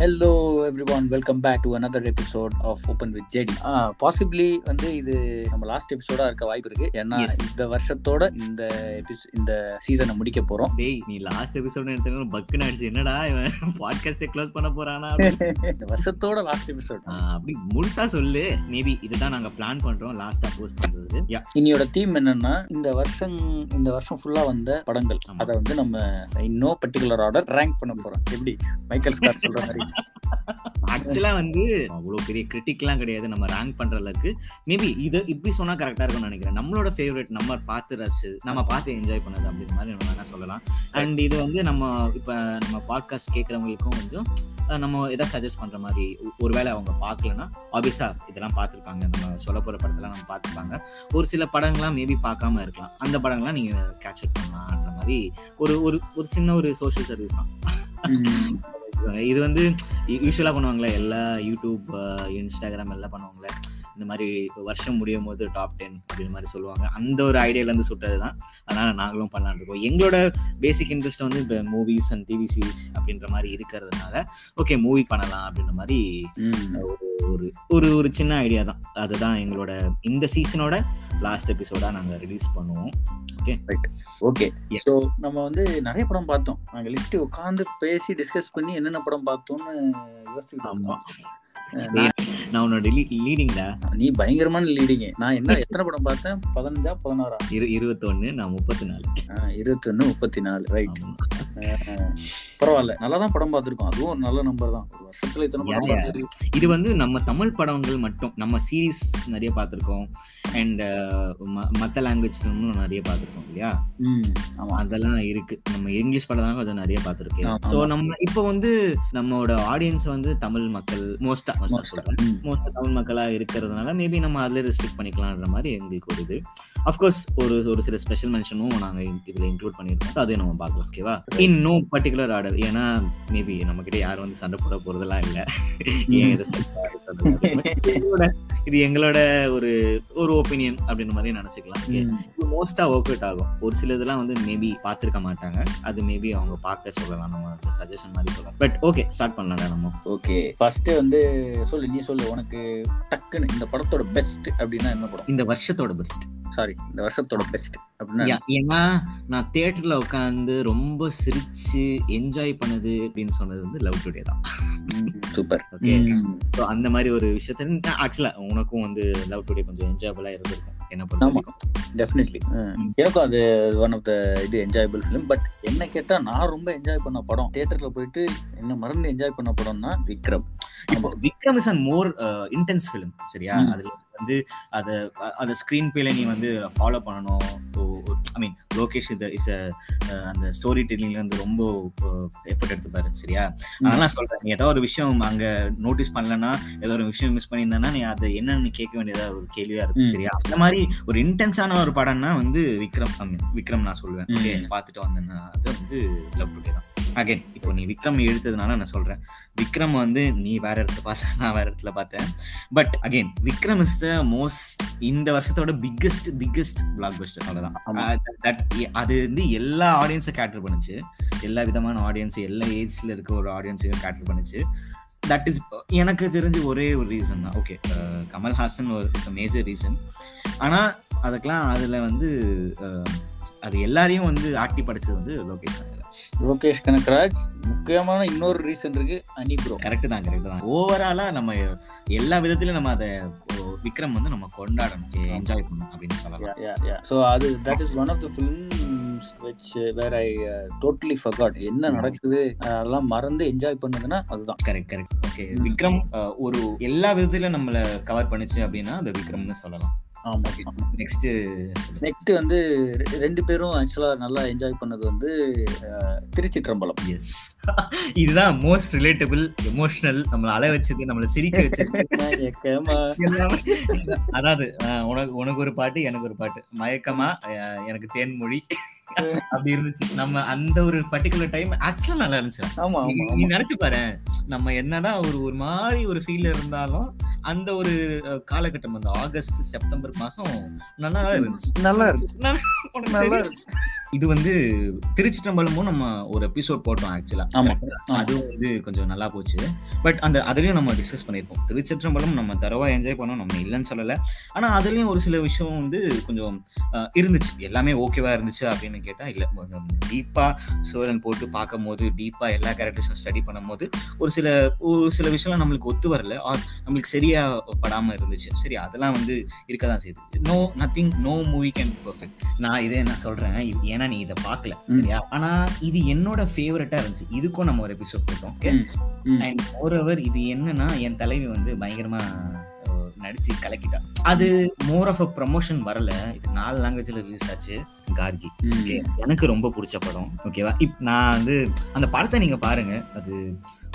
Hello everyone welcome back to another episode of open with JD possibly வந்து இது நம்ம last எபிசோடா இருக்க வாய்ப்பு இருக்கு. ஏன்னா. இந்த வருஷத்தோட இந்த இந்த சீசனை முடிக்க போறோம். டேய் நீ லாஸ்ட் எபிசோட் எடுத்தா பக்குன்னு ஆயிடுச்சு. என்னடா இவன் பாட்காஸ்டே க்ளோஸ் பண்ண போறானா இந்த வருஷத்தோட லாஸ்ட் எபிசோட் அப்படி முழுசா சொல்லு. மேபி இதுதான் நாங்க பிளான் பண்றோம். லாஸ்டா போஸ்ட் பண்றது இன்னியோட தீம் என்னன்னா இந்த வருஷம் இந்த வருஷம் ஃபுல்லா வந்த படங்கள். அதை வந்து நம்ம இன்னோ பர்டிகுலர் ஆர்டர் ரேங்க் பண்ண போறோம். எப்படி? மைக்கேல் ஸ்காட் சொல்ற மாதிரி. ஆக்சுவலா வந்து அவ்வளவு பெரிய கிரிட்டிக்லாம் கிடையாது. நம்ம ரேங்க் பண்ற அளவுக்கு. மேபி இது இப்படி சொன்னா கரெக்டா இருக்கும்னு நினைக்கிறேன். நம்மளோட ஃபேவரட் நம்ம பார்த்து ரசிச்சு நம்ம பார்த்து என்ஜாய் பண்ணது அப்படின்ற மாதிரி நம்ம வேணா சொல்லலாம். அண்ட் இது வந்து நம்ம இப்ப நம்ம பாட்காஸ்ட் கேட்கறவங்களுக்கும் கொஞ்சம் நம்ம எதாவது சஜஸ்ட் பண்ற மாதிரி ஒருவேளை அவங்க பார்க்கலன்னா ஆப்வியஸா இதெல்லாம் பார்த்துருப்பாங்க. நம்ம சொல்ல போற படத்தெல்லாம் நம்ம பார்த்துருப்பாங்க. ஒரு சில படங்கள்லாம் மேபி பார்க்காம இருக்கலாம். அந்த படங்கள்லாம் நீங்க கேப்சர் பண்ணலாம்ன்ற மாதிரி ஒரு ஒரு ஒரு சின்ன ஒரு சோஷியல் சர்வீஸ் தான். இது வந்து யூஸ்வலாக பண்ணுவாங்களே எல்லா யூடியூப் இன்ஸ்டாகிராம் எல்லாம் பண்ணுவாங்களே. இந்த மாதிரி வருஷம் முடியும் போது டாப் டென் அப்படின்ற மாதிரி சொல்லுவாங்க. அந்த ஒரு ஐடியாலேருந்து சுட்டது தான் அதனால நாங்களும் பண்ணலான்னு இருக்கோம். எங்களோட பேசிக் இன்ட்ரெஸ்ட் வந்து இப்போ மூவிஸ் அண்ட் டிவி சீரிஸ் அப்படின்ற மாதிரி இருக்கிறதுனால ஓகே மூவி பண்ணலாம் அப்படின்ற மாதிரி. ஒரு ஒரு ஒரு சின்ன ஐடியா தான். அதுதான் எங்களோட இந்த சீசனோட லாஸ்ட் எபிசோடா நாங்க ரிலீஸ் பண்ணுவோம். Okay Yes. ஸோ நம்ம வந்து நிறைய படம் பார்த்தோம். நாங்க லிஸ்ட் உட்காந்து பேசி டிஸ்கஸ் பண்ணி என்னென்ன படம் பார்த்தோம்னு யோசிச்சுக்கிட்டு ஆமா. இருந்தோம். அஹ் நான் உன்னோட லீடிங்டா நீ பயங்கரமான லீடிங்க நான் என்ன எத்தனை படம் பார்த்தேன்? பதினஞ்சா பதினாறா? இரு இருபத்தொன்னு நான் முப்பத்தி நாலு இருபத்தொன்னு முப்பத்தி நாலு ரைட். பரவாயில்ல. நல்லா தான் படம் பார்த்துருக்கோம். அதுவும் ஒரு நல்ல நம்பர் தான். வருஷத்துல இத்தனை படம் இது வந்து நம்ம தமிழ் படங்கள் மட்டும் நம்ம சீரிஸ் நிறைய பார்த்துருக்கோம். அண்ட் மற்ற லாங்குவேஜ் நிறைய பார்த்துருக்கோம் இல்லையா? அதெல்லாம் இருக்கு. நம்ம இங்கிலீஷ் படம் தான் கொஞ்சம் நிறைய பார்த்துருக்கேன். ஸோ நம்ம இப்போ வந்து நம்மளோட ஆடியன்ஸ் வந்து தமிழ் மக்கள் மோஸ்டா சொல்றேன். மோஸ்டா தமிழ் மக்களா இருக்கிறதுனால மேபி நம்ம அதுல ரெஸ்ட்ரிக்ட் பண்ணிக்கலாம்ன்ற மாதிரி எங்களுக்கு ஒரு இது. அஃப்கோர்ஸ் ஒரு ஒரு சில ஸ்பெஷல் மென்ஷனும் நாங்க இதுல இன்க்ளூட் பண்ணியிருக்கோம். So அதையும் நம்ம பார்க்கலாம் ஓகேவா இன் நோ பர்டிகுலர் ஆர்டர் ஏன்னா மேபி நம்ம கிட்ட யாரும் வந்து சண்டை போட போறதெல்லாம் இல்ல. ஏன் இதை எங்களோட- ஒரு ஒரு ஒப்பீனியன் அப்படின்ற மாதிரி நினைச்சுக்கலாம். மோஸ்டா ஒர்க் அவுட் ஆகும். ஒரு சில இதெல்லாம் வந்து மேபி பார்த்திருக்க மாட்டாங்க. அது மேபி அவங்க பார்க்க சொல்லலாம். நம்ம சஜஷன் மாதிரி சொல்லலாம். பட் ஓகே ஸ்டார்ட் பண்ணலாம்டா நம்ம. ஓகே ஃபர்ஸ்ட் வந்து சொல்லு நீ சொல்லு உனக்கு டக்குன்னு இந்த படத்தோட பெஸ்ட் அப்படின்னா என்ன படம்? இந்த வருஷத்தோட பெஸ்ட் சாரி இந்த வருஷத்தோட பெஸ்ட் அப்படின்னா? ஏன்னா நான் தியேட்டர்ல உட்காந்து ரொம்ப சிரிச்சு என்ஜாய் பண்ணது அப்படின்னு சொன்னது வந்து லவ் டுடே தான். சூப்பர் ஓகே ஸோ அந்த மாதிரி ஒரு விஷயத்த ஆக்சுவலா உனக்கும் வந்து லவ் டுடே கொஞ்சம் என்ஜாயபிளா இருந்திருக்கும். என்ன. வரைக்கும். டெஃபினெட்லி எனக்கும் அது ஒன் ஆஃப் த இது என்ஜாயபிள் ஃபிலிம் பட் என்ன கேட்டா நான் ரொம்ப என்ஜாய் பண்ண படம் தியேட்டர்ல போயிட்டு என்ன மறந்து என்ஜாய் பண்ண படம்னா Vikram. Vikram is and more intense film சரியா. அதுல வந்து அத அத ஸ்கிரீன் பிளே நீ வந்து ஃபாலோ பண்ணணும் ஐ மீன் லோகேஷ் இது இஸ் அந்த ஸ்டோரி டெல்லிங்ல வந்து ரொம்ப எஃபர்ட் எடுத்துப்பாரு சரியா? அதனால நான் சொல்றேன் நீ ஏதோ ஒரு விஷயம் அங்க நோட்டீஸ் பண்ணலன்னா ஏதோ ஒரு விஷயம் மிஸ் பண்ணியிருந்தா நீ அதை என்னன்னு கேட்க வேண்டியதா ஒரு கேள்வியா இருக்கும். சரியா? அந்த மாதிரி ஒரு இன்டென்ஸான ஒரு படம்னா வந்து விக்ரம் விக்ரம் நான் சொல்லுவேன். ஓகே பார்த்துட்டு வந்தேன்னா அது வந்து லவ் டுடே தான். அகைன் இப்போ நீ விக்ரம் எடுத்ததுனால நான் சொல்றேன். விக்ரம் வந்து நீ வேற இடத்துல பார்த்த நான் வேற இடத்துல பார்த்தேன். But again Vikram is the most இந்த வருஷத்தோட பிக்கெஸ்ட் பிக்கெஸ்ட் பிளாக் பஸ்டர் அவ்வளவுதான் அது வந்து எல்லா ஆடியன்ஸும் கேட்டர் பண்ணுச்சு. எல்லா விதமான ஆடியன்ஸ் எல்லா ஏஜ்ல இருக்க ஒரு ஆடியன்ஸையும் கேட்டர் பண்ணுச்சு. தட் இஸ் எனக்கு தெரிஞ்சு ஒரே ஒரு ரீசன் தான். ஓகே uh, கமல்ஹாசன் ஒரு மேஜர் ரீசன் ஆனால் அதுக்கெலாம் அதில் வந்து uh, அது எல்லாரையும் வந்து ஆட்டி படைச்சது வந்து லோகேஷ் லோகேஷ் கனகராஜ் முக்கியமான இன்னொரு ரீசன் இருக்கு அனி ப்ரோ கரெக்ட் தான் கரெக்ட் தான். ஓவராலா நம்ம எல்லா விதத்திலும் நம்ம அதை விக்ரம் வந்து நம்ம கொண்டாடணும் என்ஜாய் பண்ணணும் அப்படின்னு சொல்லலாம். ஸோ அது that is one of the films which where I totally forgot என்ன நடக்குது அஹ், அதெல்லாம் மறந்து என்ஜாய் பண்ணுதுன்னா அதுதான். கரெக்ட் கரெக்ட் ஓகே விக்ரம் ஒரு எல்லா விதத்திலும் நம்மள கவர் பண்ணுச்சு அப்படின்னா அது விக்ரம்னு சொல்லலாம். நெக்ஸ்ட் நெக்ஸ்ட் வந்து ரெண்டு பேரும் ஆக்சுவலா நல்லா என்ஜாய் பண்ணது வந்து அஹ், திருச்சிற்றம்பலம். எஸ் இதுதான் மோஸ்ட் ரிலேட்டபிள் எமோஷனல் நம்மள அழ வச்சது நம்மள சிரிக்க வச்சது. அதாவது உனக்கு உனக்கு ஒரு பாட்டு எனக்கு ஒரு பாட்டு. மயக்கமா எனக்கு தேன்மொழி அப்படி இருந்துச்சு. நம்ம அந்த ஒரு பர்டிகுலர் டைம் ஆக்சுவலா நல்லா இருந்துச்சு. ஆமா நீ நினைச்சு பாரு. நம்ம என்னதான் ஒரு ஒரு மாதிரி ஒரு ஃபீல் இருந்தாலும் அந்த ஒரு காலகட்டம் அந்த ஆகஸ்ட் செப்டம்பர் மாசம் நல்லா தான் இருந்துச்சு. நல்லா உனக்கு நல்லா. இருக்கு இது வந்து திருச்சிற்றம்பலமும் நம்ம ஒரு எபிசோட் போட்டோம் ஆக்சுவலா ஆமா. அதுவும் வந்து கொஞ்சம் நல்லா போச்சு. பட் அந்த அதுலயும் நம்ம டிஸ்கஸ் பண்ணியிருப்போம். திருச்சிற்றம்பலம் நம்ம தரவா என்ஜாய் பண்ணோம் நம்ம இல்லைன்னு சொல்லல. ஆனா அதுலயும் ஒரு சில விஷயம் வந்து கொஞ்சம் இருந்துச்சு. எல்லாமே ஓகேவா இருந்துச்சு அப்படின்னு கேட்டா இல்ல. கொஞ்சம் டீப்பா சோழன் போட்டு பார்க்கும் போது டீப்பா எல்லா கேரக்டர்ஸும் ஸ்டடி பண்ணும்போது ஒரு சில ஒரு சில விஷயம்லாம் நம்மளுக்கு ஒத்து வரல. ஆர் நம்மளுக்கு சரியா படாம இருந்துச்சு. சரி அதெல்லாம் வந்து இருக்க தான் செய்யுது no nothing no movie can perfect நான் இதே நான் சொல்றேன். இது- ஏன்னா நீ இதை பார்க்கல. சரியா? ஆனா இது என்னோட ஃபேவரட்டா இருந்துச்சு. இதுக்கும் நம்ம ஒரு எபிசோட் போட்டோம் ஓகே. அண்ட் மோரோவர் இது என்னன்னா என் தலைவி வந்து பயங்கரமா நடிச்சு கலக்கிட்டா. அது மோர் ஆஃப் அ ப்ரமோஷன் வரல. இது நாலு லாங்குவேஜ்ல ரிலீஸ் ஆச்சு. கார்கி. எனக்கு ரொம்ப பிடிச்ச படம். ஓகேவா இப் நான் வந்து அந்த படத்தை நீங்க பாருங்க. அது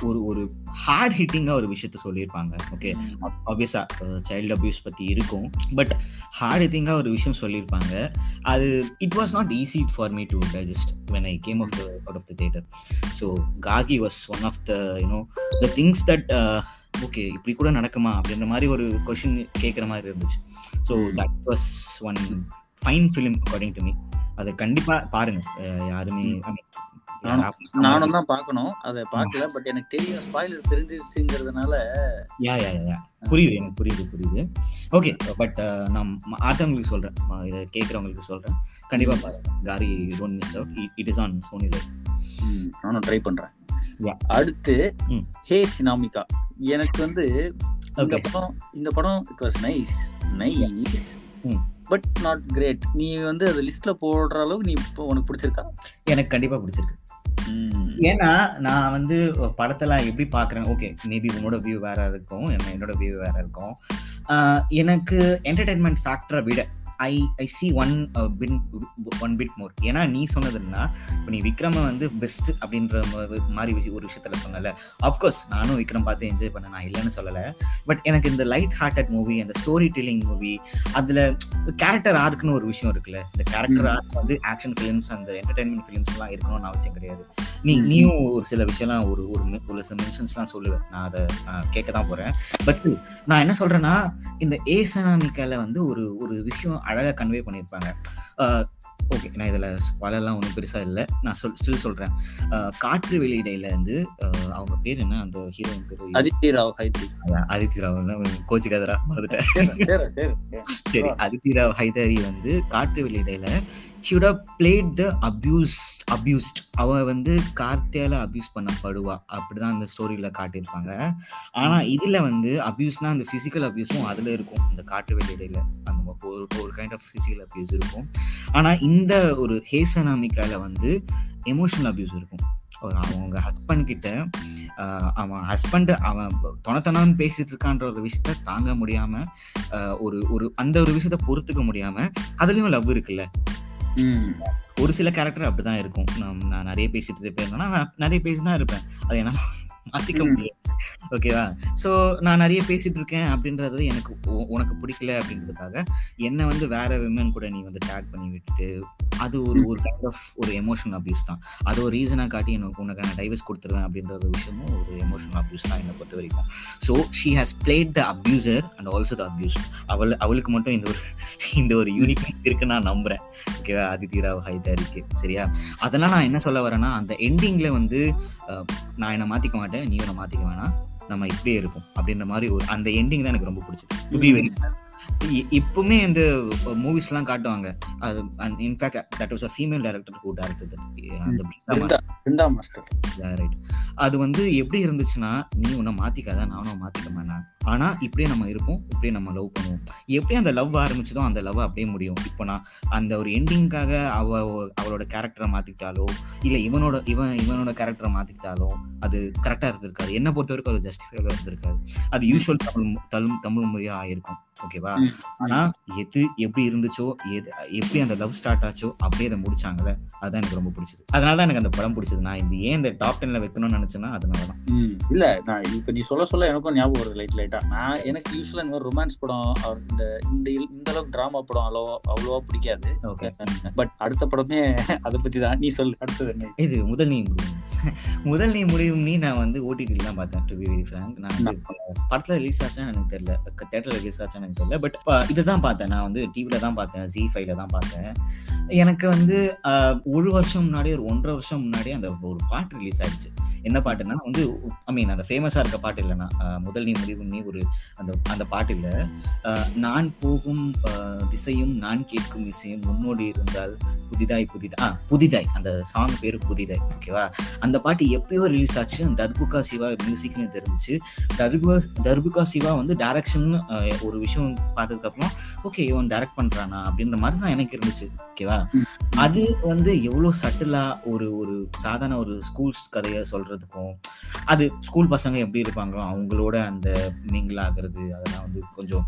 ஒரு ஒரு ஹார்ட் ஹிட்டிங்கா ஒரு விஷயத்த சொல்லியிருப்பாங்க. ஓகே ஆப்வியஸா சைல்டு அபியூஸ் பத்தி இருக்கும். பட் ஹார்ட் ஹிட்டிங்கா ஒரு விஷயம் சொல்லியிருப்பாங்க. அது it was not easy for me to digest when I came of out of the theatre so kagi was one of the you know the things that okay இப்படி கூட நடக்குமா? அப்படின்ற மாதிரி ஒரு கொஷின் கேட்குற மாதிரி இருந்துச்சு. So. That was one fine film according to me அதை கண்டிப்பா பாருங்க. யாருமே நானும் தான் பார்க்கணும். அதை பார்க்கல. பட் எனக்கு தெரியும் ஸ்பாயிலர் தெரிஞ்சிருச்சுங்கிறதுனால யா யா யா புரியுது எனக்கு புரியுது புரியுது. ஓகே பட் நான் ஆட்டவங்களுக்கு சொல்றேன். இதை கேட்குறவங்களுக்கு சொல்றேன். கண்டிப்பா பாருங்க. Gargi don't miss out it is on Sony நானும் ட்ரை பண்றேன். அடுத்து. ஹே சினாமிகா எனக்கு வந்து இந்த. படம் இந்த படம் it was nice nice. But not great நீ வந்து அது லிஸ்ட்ல போடுற அளவுக்கு நீ இப்போ உனக்கு பிடிச்சிருக்கா எனக்கு கண்டிப்பா பிடிச்சிருக்கு. ஏன்னா நான் வந்து படத்தெல்லாம் எப்படி பார்க்குறேன் ஓகே மேபி உன்னோட வியூ வேற இருக்கும் என்ன என்னோட வியூ வேற இருக்கும் எனக்கு என்டர்டைன்மெண்ட் ஃபேக்டரை விட I I see one pin one bit more ஏன்னா நீ சொன்னதுன்னா இப்போ நீ விக்ரம வந்து பெஸ்ட் அப்படின்ற மாதிரி ஒரு விஷயத்துல சொன்னல. அஃப்கோர்ஸ் நானும் விக்ரம் பார்த்து என்ஜாய் பண்ணேன். நான் இல்லைன்னு சொல்லலை. பட் எனக்கு இந்த லைட் ஹார்ட்டட் மூவி அந்த ஸ்டோரி டெல்லிங் மூவி அதில் கேரக்டர் ஆர்க்குன்னு ஒரு விஷயம் இருக்குல்ல. இந்த கேரக்டர் ஆர்க் வந்து ஆக்ஷன் ஃபிலிம்ஸ் அந்த என்டர்டைன்மெண்ட் ஃபிலிம்ஸ் எல்லாம் இருக்கணும்னு அவசியம் கிடையாது. நீ. நீயும் ஒரு சில விஷயம்லாம் ஒரு ஒரு ஒரு சில மென்ஷன்ஸ்லாம் சொல்லுவேன் நான் அதை கேட்க தான் போறேன். பட் நான் என்ன சொல்றேன்னா இந்த ஏசனாமிக்கால வந்து ஒரு ஒரு விஷயம் அழகா கன்வே பண்ணியிருப்பாங்க. ஓகே நான் இதுல பலர்லாம் ஒன்றும் பெருசா இல்லை. நான் சொல் ஸ்டில் சொல்றேன். அஹ், காற்று வெளியிடையில வந்து அஹ், அவங்க பேர் என்ன? அந்த ஹீரோயின் பேர்? அதித்தி ராவ் ஹைத்ரி அதித்தி ராவ் கோச்சி கதரா மறந்துட்டேன். சரி அதித்தி ராவ் ஹைதரி வந்து காற்று வெளியிடையில should have played the abuse abused அவன் வந்து கார்த்தியால அபியூஸ் பண்ணப்படுவா. அப்படிதான் அந்த ஸ்டோரியில காட்டியிருப்பாங்க. ஆனா இதுல வந்து அபியூஸ்னா அந்த பிசிக்கல் அபியூஸும் அதுல இருக்கும். இந்த காட்டு வெளியிடையில அந்த ஒரு ஒரு கைண்ட் ஆஃப் பிசிக்கல் அபியூஸ் இருக்கும். ஆனா இந்த ஒரு ஹேசனாமிக்கால வந்து எமோஷனல் அபியூஸ் இருக்கும். ஒரு அவங்க ஹஸ்பண்ட் கிட்ட அவன் ஹஸ்பண்ட் அவன் தொணத்தனான்னு பேசிட்டு இருக்கான்ற ஒரு விஷயத்த தாங்க முடியாம ஒரு ஒரு அந்த ஒரு விஷயத்த பொறுத்துக்க முடியாம அதுலயும் லவ் இருக்குல்ல. ஒரு சில கேரக்டர் அப்படிதான் இருக்கும். நான் நான் நிறைய பேசிட்டு இருப்பேன். நான் நிறைய பேசி தான் இருப்பேன். அது என்னால மாத்திக்க ம். ஓகேவா சோ நான் நிறைய பேசிட்டு இருக்கேன் அப்படின்றது எனக்கு உனக்கு பிடிக்கல அப்படின்றதுக்காக என்ன வந்து வேற விமன் கூட நீ வந்து டேக் பண்ணி விட்டுட்டு அது ஒரு ஒரு கைண்ட் ஆஃப் ஒரு எமோஷனல் அபியூஸ் தான். அது ஒரு ரீசனா காட்டி எனக்கு உனக்கு நான் டைவர்ஸ் கொடுத்துருவேன் அப்படின்ற ஒரு விஷயமும் ஒரு எமோஷனல் அபியூஸ் தான் என்னை பொறுத்த வரைக்கும் so she has played the abuser and also the abuse அவள் அவளுக்கு மட்டும் இந்த ஒரு இந்த ஒரு யூனிக்னஸ் இருக்கு நான் நம்புறேன். ஓகேவா அதித்தி ராவ் ஹைதரிக்கு. சரியா? அதெல்லாம் நான் என்ன சொல்ல வரேன்னா அந்த எண்டிங்ல வந்து நான் என்ன மாத்திக்க மாட்டேன் நீ என்ன மாத்திக்க வேணாம். நம்ம இப்படியே இருப்போம். அப்படின்ற மாதிரி ஒரு அந்த எண்டிங் தான் எனக்கு ரொம்ப பிடிச்சது. டு பி வெரி இப்பவுமே இந்த மூவிஸ்லாம் காட்டுவாங்க. அது in fact that was a female director who director right அது வந்து எப்படி இருந்துச்சுன்னா நீ உன்னை மாத்திக்காத நானும் மாத்திக்க மாட்டேன் ஆனா இப்படியே நம்ம இருப்போம் இப்படியே நம்ம லவ் பண்ணுவோம். எப்படி அந்த லவ் ஆரம்பிச்சதோ அந்த லவ் அப்படியே முடியும். இப்போ நான் அந்த ஒரு எண்டிங்காக அவ அவளோட கேரக்டரை மாத்திக்கிட்டாலோ இல்ல இவனோட இவன் இவனோட கேரக்டரை மாத்திக்கிட்டாலோ அது கரெக்டா இருந்திருக்காது. என்ன பொறுத்த வரைக்கும் அது ஜஸ்டிஃபைவா இருந்திருக்காது. அது யூஸ்வல் தமிழ் தமிழ் தமிழ் மொழியா ஆயிருக்கும். ஓகேவா. ஆனா எது எப்படி இருந்துச்சோ எது எப்படி அந்த லவ் ஸ்டார்ட் ஆச்சோ அப்படியே அதை முடிச்சாங்கல்ல அதுதான் எனக்கு ரொம்ப பிடிச்சது. அதனால தான் எனக்கு அந்த படம் பிடிச்சது. நான் இந்த ஏன் இந்த டாப் டென்ல வைக்கணும்னு நினைச்சேன்னா அதனால தான். ம். இல்ல நான் இப்ப நீ சொல்ல சொல்ல எனக்கும் ஞாபகம் வருது லைட் லைட்டா. நான் எனக்கு யூஸ்வலா இந்த மாதிரி ரொமான்ஸ் படம் or இந்த இந்த இந்த அளவுக்கு டிராமா படம் அவ்வளோ அவ்வளோவா பிடிக்காது. ஓகே. பட் அடுத்த படமே அதை பத்தி தான் நீ சொல்லு அடுத்தது என்ன? இது முதல் நீ முதல் நீ முடியும் நீ நான் வந்து ஓடிடில தான் பார்த்தேன் டு பி வெரி ஃப்ராங்க் நான் படத்துல ரிலீஸ் ஆச்சான்னு எனக்கு தெரியல. தேட்டர்ல ரிலீஸ் ஆச்சான்னு எனக்கு தெரியல. பட் இதுதான் பார்த்தேன். நான் வந்து டிவில தான் பார்த்தேன். ஜி ஃபைவ்ல தான் பார்த்தேன். எனக்கு வந்து ஒரு வருஷம் முன்னாடி ஒரு ஒன்றரை வருஷம் முன்னாடி அந்த ஒரு பாட்டு ரிலீஸ் ஆயிடுச்சு. என்ன பாட்டுன்னா வந்து ஐ மீன் அந்த ஃபேமஸா இருக்க பாட்டு இல்லைன்னா முதல் நீ முடிவும் நீ ஒரு அந்த அந்த பாட்டு இல்ல. நான் போகும் திசையும் நான் கேட்கும் இசையும் முன்னோடி இருந்தால் புதிதாய் புதிதாய் ஆ புதிதாய் அந்த சாங் பேரு புதிதாய் ஓகேவா அந்த பாட்டு எப்பயோ ரிலீஸ் ஆச்சு. டர்புகா சிவா மியூசிக்னு தெரிஞ்சிச்சு. டர்புகா டர்புகா சிவா வந்து டைரக்ஷன் ஒரு விஷயம் பார்த்ததுக்கு அப்புறம் ஓகே இவன் டைரக்ட் பண்றானா அப்படின்ற மாதிரி தான் எனக்கு இருந்துச்சு ஓகேவா அது வந்து எவ்வளவு சட்டிலா ஒரு ஒரு சாதாரண ஒரு ஸ்கூல்ஸ் கதையை சொல்றதுக்கும் அது ஸ்கூல் பசங்க எப்படி இருப்பாங்களோ அவங்களோட அந்த மிங்கிள் ஆகுறது அதெல்லாம் வந்து கொஞ்சம்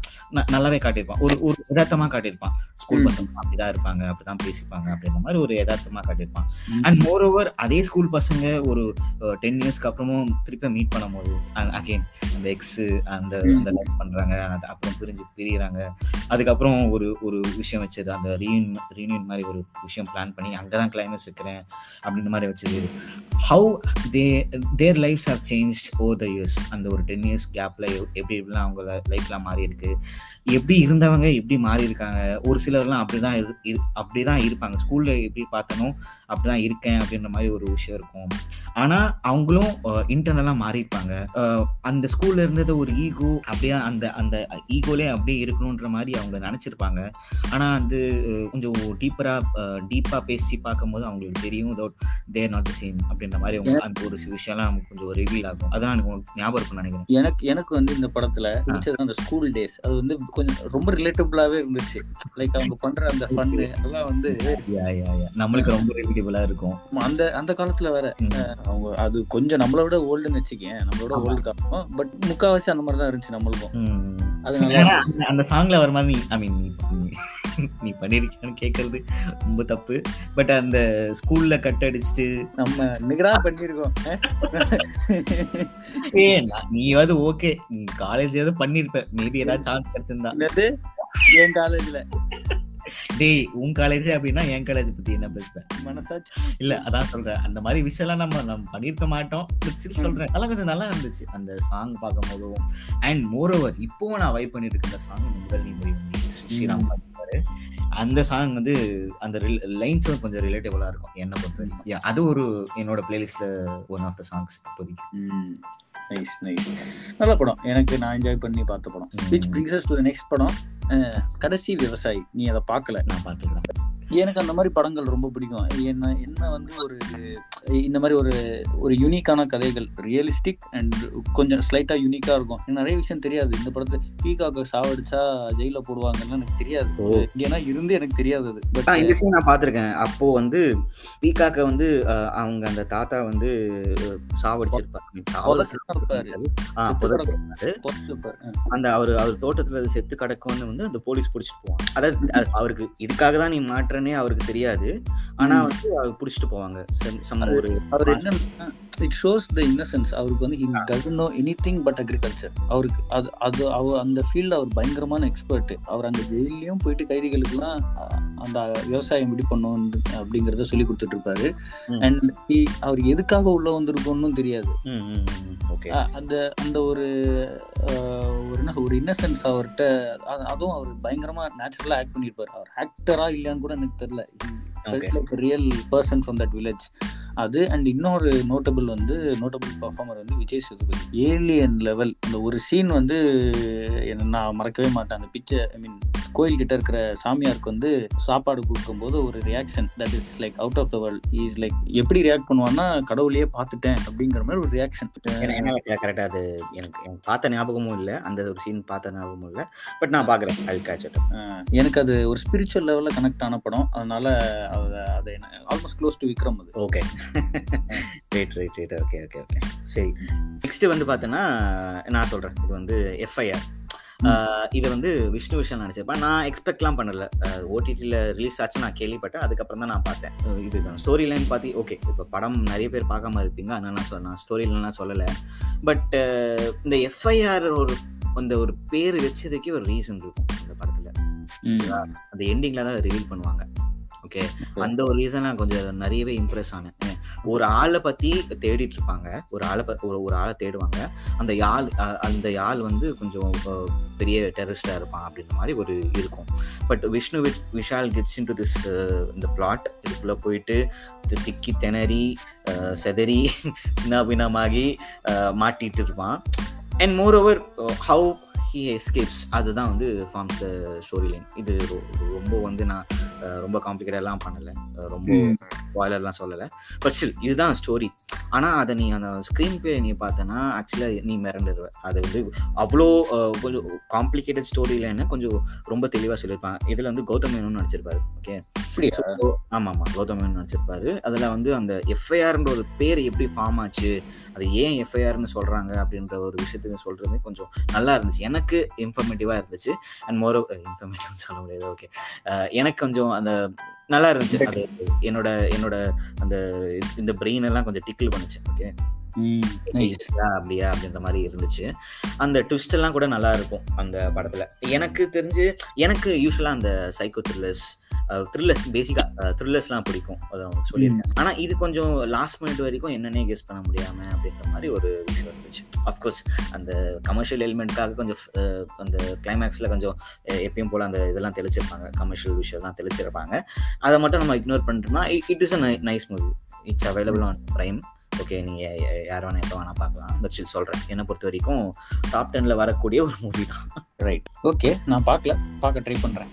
நல்லாவே காட்டியிருப்பான் ஒரு ஒரு யதார்த்தமா காட்டியிருப்பான் ஸ்கூல். பசங்க அப்படிதான் இருப்பாங்க அப்படிதான் பேசிப்பாங்க அப்படின்ற மாதிரி ஒரு யதார்த்தமா காட்டியிருப்பான். அண்ட் மோர் ஓவர் அதே ஸ்கூல் பசங்க ஒரு டென் இயர்ஸ்க்கு அப்புறமும் திருப்பி மீட் பண்ணும்போது அகைன் அந்த எக்ஸ் அந்த. அந்த லைஃப் பண்றாங்க அது அப்புறம் பிரிஞ்சு பிரியறாங்க அதுக்கப்புறம் ஒரு ஒரு விஷயம் வச்சது அந்த ரீயூன் ரீயூனியன் மாதிரி ஒரு விஷயம் பிளான் பண்ணி அங்கதான் கிளைமேக்ஸ் வைக்கிறேன் அப்படின்ற மாதிரி வச்சது how they their lives have change over the years அந்த ஒரு டென் இயர்ஸ் கேப்ல எப்படி எப்படிலாம் அவங்க லைஃப்லாம் மாறி இருக்கு எப்படி இருந்தவங்க எப்படி மாறி இருக்காங்க ஒரு சிலர்லாம் அப்படிதான் இரு- இரு- அப்படிதான் இருப்பாங்க. ஸ்கூல்ல எப்படி பார்த்தனோ அப்படிதான் இருக்கேன் அப்படின்ற மாதிரி ஒரு விஷயம் இருக்கும். ஆனா அவங்களும் இன்டர்னலா மாறி இருப்பாங்க அஹ், அந்த ஸ்கூல்ல இருந்தது ஒரு ஈகோ அப்படியே அந்த அந்த ஈகோலே அப்படியே இருக்கணுன்ற மாதிரி அவங்க நினைச்சிருப்பாங்க. ஆனா வந்து கொஞ்சம் டீப்பரா டீப்பா பேசி பார்க்கும்போது அவங்களுக்கு தெரியும் தேர் நாட் த சேம் அப்படின்ற மாதிரி அவங்க அந்த ஒரு விஷயம்லாம் நமக்கு கொஞ்சம் ரிவீல் ஆகும். அதான் எனக்கு ஞாபகம் நினைக்கிறேன். எனக்கு எனக்கு வந்து இந்த படத்துல பிடிச்சது அந்த ஸ்கூல் டேஸ் அது வந்து கொஞ்சம் ரொம்ப ரிலேட்டபிளாவே இருந்துச்சு. லைக் அவங்க பண்ற அந்த ஃபன்னு அதெல்லாம் வந்து. நம்மளுக்கு ரொம்ப ரிலேட்டிவா இருக்கும். அந்த அந்த காலத்துல வேற. அவங்க அது கொஞ்சம் நம்மளை விட ஓல்டுன்னு வச்சுக்கேன். நம்மளோட. ஓல்டு காலம். பட் முக்காவாசி அந்த மாதிரி தான் இருந்துச்சு நம்மளுக்கும். அது. அந்த- சாங்ல வர மாதிரி ஐ மீன் நீ பண்ணிருக்கியான்னு கேக்குறது ரொம்ப தப்பு. பட் அந்த ஸ்கூல்ல கட் அடிச்சுட்டு நம்ம நிகரா பண்ணிருக்கோம். ஏய், நான் நீயாவது ஓகே நீ காலேஜ் ஏதாவது பண்ணிருப்ப. மேபி ஏதாவது சான்ஸ் கிடைச்சிருந்தா. என் காலேஜ்ல டேய் உன் காலேஜ் அப்படின்னா என் காலேஜ் பத்தி என்ன பேசுற மனசாச்சு இல்ல அதான் சொல்றேன். அந்த மாதிரி விஷயம்லாம் நம்ம நம்ம பண்ணிருக்க மாட்டோம். சொல்றேன். அதெல்லாம் கொஞ்சம் நல்லா இருந்துச்சு. அந்த சாங் பார்க்கும் போதும் அண்ட் மோர் ஓவர் இப்போவும் நான் வைப் பண்ணிட்டு இருக்க சாங் முதல் நீ முடியும் ஸ்ரீராம். அந்த சாங் வந்து அந்த லைன்ஸும் கொஞ்சம் ரிலேட்டபிளா இருக்கும். என்ன பொறுத்த அது ஒரு என்னோட பிளேலிஸ்ட்ல ஒன் ஆஃப் த சாங்ஸ் இப்போதைக்கு. நைஸ் நைஸ் நல்ல படம். எனக்கு நான் என்ஜாய் பண்ணி பார்த்த படம். விச் பிரிங்ஸ் டு நெக்ஸ்ட் படம். கடைசி விவசாயி. நீ அதை பார்க்கல? நான் பார்த்துக்கலாம் எனக்கு அந்த மாதிரி படங்கள் ரொம்ப பிடிக்கும். என்ன என்ன வந்து ஒரு இந்த மாதிரி ஒரு ஒரு யூனிக்கான கதைகள். ரியலிஸ்டிக் அண்ட் கொஞ்சம் ஸ்லைட்டா யூனிக்கா இருக்கும். எனக்கு நிறைய விஷயம் தெரியாது. இந்த படத்தை பீகாக்க சாவடிச்சா ஜெயில போடுவாங்கன்னு எனக்கு தெரியாது. ஏன்னா இருந்து எனக்கு தெரியாது அது. பட் இந்த சீன் நான் பார்த்திருக்கேன். அப்போ வந்து பீகாக்க வந்து அவங்க அந்த தாத்தா வந்து அஹ், அந்த அவர் அவர் தோட்டத்துல அது செத்து கிடக்கும்னு வந்து அந்த போலீஸ் பிடிச்சிட்டு போவாங்க. அதாவது அது அவருக்கு இதுக்காக தான் நீ மாற்றனே அவருக்கு தெரியாது. ஆனா. வந்து அவர் பிடிச்சிட்டு போவாங்க. ஒரு அவர் என்ன இட் ஷோஸ் த இன்னசென்ஸ் அவருக்கு வந்து he doesn't know anything but agriculture அவருக்கு அது அது அவர் அந்த ஃபீல்டு அவர் பயங்கரமான எக்ஸ்பர்ட் அவர் அந்த ஜெயிலையும் போயிட்டு கைதிகளுக்குலாம் அந்த விவசாயம் எப்படி பண்ணும் அப்படிங்கறத சொல்லி கொடுத்துட்டு இருப்பாரு. அண்ட் அவர் எதுக்காக உள்ள வந்திருக்கோம்னு தெரியாது. அந்த அந்த ஒரு ஒரு என்ன ஒரு இன்னசென்ஸ் அவர்கிட்ட அது- அதுவும் அவர் பயங்கரமா நேச்சுரலா ஆக்ட் பண்ணியிருப்பாரு அவர் ஆக்டரா இல்லையான்னு கூட எனக்கு தெரியல. Okay. Like real person from that village அது அண்ட் இன்னொரு நோட்டபிள் வந்து நோட்டபிள் பர்ஃபார்மர் வந்து விஜய் சேதுபதி. ஏலியன் லெவல் அந்த ஒரு சீன் வந்து என்ன நான் மறக்கவே மாட்டேன். அந்த பிக்சர் ஐ மீன் கோயில் கிட்ட இருக்கிற சாமியாருக்கு வந்து சாப்பாடு கொடுக்கும்போது ஒரு reaction that is like out of the world is like எப்படி ரியாக்ட் பண்ணுவான்னா கடவுளையே பார்த்துட்டேன் அப்படிங்கிற மாதிரி ஒரு ரியாக்ஷன் என்னால கரெக்டா அது எனக்கு எனக்கு பார்த்த ஞாபகமும் இல்ல. அந்த ஒரு சீன் பார்த்த ஞாபகமும் இல்ல. பட் நான் பாக்குறேன் ஐ கேட்ச் இட் எனக்கு அது ஒரு ஸ்பிரிச்சுவல் லெவல்ல கனெக்ட் ஆன படம். அதனால அதை அதை ஆல்மோஸ்ட் க்ளோஸ் டு விக்ரம் அது. Okay right right right okay okay okay சரி. நெக்ஸ்ட் வந்து பார்த்தோன்னா நான் சொல்கிறேன் இது வந்து எஃப்ஐஆர் இது வந்து விஷ்ணு விஷயம் நினச்சிருப்பேன் நான் எக்ஸ்பெக்ட்லாம் பண்ணல. ஓடிடியில் ரிலீஸ் ஆச்சு நான் கேள்விப்பட்டேன். அதுக்கப்புறம் தான் நான் பார்த்தேன். இதுதான் ஸ்டோரி லைன் பார்த்து ஓகே இப்போ படம் நிறைய பேர் பார்க்காம இருப்பீங்க. அதனால நான் சொல் நான் ஸ்டோரி லைன்லாம் சொல்லலை. பட் இந்த எஃப்ஐஆர் ஒரு அந்த ஒரு பேர் வச்சதுக்கே ஒரு ரீசன் இருக்கும் இந்த படத்தில். அந்த எண்டிங்கில் தான் ரிவீல் பண்ணுவாங்க. ஓகே அந்த ஒரு ரீசன் நான் கொஞ்சம் நிறையவே இம்ப்ரெஸ் ஆனேன். ஒரு ஆளை பத்தி தேடிட்டு இருப்பாங்க ஒரு ஆளை ஒரு ஒரு ஆளை தேடுவாங்க. அந்த யாழ் அந்த யாழ் வந்து கொஞ்சம் பெரிய டெரரிஸ்டா இருப்பான் அப்படின்ற மாதிரி ஒரு இருக்கும். But Vishnu Vishal gets into this இந்த பிளாட் இதுக்குள்ள போயிட்டு திக்கி திணறி செதறி சின்னாபின்னமாகி மாட்டிகிட்டு மாட்டிட்டு இருப்பான் and moreover how he escapes அதுதான் வந்து ஃபார்ம்ஸ் ஸ்டோரி லைன் இது ரொம்ப வந்து நான் ரொம்ப காம்ப்ளிகேட்டட்லாம் பண்ணலை. ரொம்ப ம். ஸ்பாய்லர்லாம் சொல்லலை. பட் ஸ்டில் இதுதான் ஸ்டோரி ஆனால் அதை நீ அந்த ஸ்க்ரீன் பிளே நீ பார்த்தனா ஆக்சுவலாக நீ மிரண்டுருவ அது வந்து அவ்வளோ கொஞ்சம் காம்ப்ளிகேட்டட் ஸ்டோரி லைன்னு கொஞ்சம் ரொம்ப தெளிவாக சொல்லியிருப்பான் இதில் வந்து கௌதம் மேனன் நடிச்சிருப்பாரு ஓகே ஆமாம் ஆமாம் கௌதம் மேனன் நடிச்சிருப்பாரு. அதில் வந்து அந்த எஃப்ஐஆர்ன்ற ஒரு பேர் எப்படி ஃபார்ம் ஆச்சு அது ஏன் எஃப்ஐஆர்னு சொல்கிறாங்க அப்படின்ற ஒரு விஷயத்துக்கு சொல்கிறது கொஞ்சம் நல்லா இருந்துச்சு. எனக்கு இன்ஃபர்மேட்டிவாக இருந்துச்சு. அண்ட் மோரோ இன்ஃபர்மேட்டிவ் சொல்ல முடியாது ஓகே எனக்கு கொஞ்சம் அந்த நல்லா இருந்துச்சு. அது என்னோட என்னோட அந்த இந்த பிரெயின் எல்லாம் கொஞ்சம் டிக்கிள் பண்ணுச்சு. ஓகே அப்படியா அப்படின்ற மாதிரி இருந்துச்சு. அந்த ட்விஸ்ட் எல்லாம் கூட நல்லா இருக்கும் அந்த படத்துல. எனக்கு தெரிஞ்சு எனக்கு யூஸ்வலா அந்த சைக்கோ த்ரில்லர்ஸ் த்ரில்லர்ஸ் பேசிக்கா த்ரில்லர்ஸ்லாம் பிடிக்கும். அதை சொல்லியிருக்கேன். ஆனா இது கொஞ்சம் லாஸ்ட் மினிட் வரைக்கும் என்னன்னே கெஸ் பண்ண முடியாம அப்படின்ற மாதிரி ஒரு விஷயம் இருந்துச்சு. அஃப்கோர்ஸ் அந்த கமர்ஷியல் எலிமெண்ட்காக கொஞ்சம் அந்த கிளைமேக்ஸில் கொஞ்சம் எப்பயும் போல் அந்த இதெல்லாம் தெளிச்சிருப்பாங்க. கமர்ஷியல் விஷயம்லாம் தெளிச்சிருப்பாங்க. அதை மட்டும் நம்ம இக்னோர் பண்ணிட்டோம்னா it is a nice movie it's available on Prime okay நீங்கள் யார் வேணா எப்போ வேணா பார்க்கலாம். பட் ஸ்டில் சொல்கிறேன் என்னை பொறுத்த வரைக்கும் டாப் டெனில் வரக்கூடிய ஒரு மூவி தான். ரைட் ஓகே நான் பார்க்கல. பார்க்க ட்ரை பண்ணுறேன்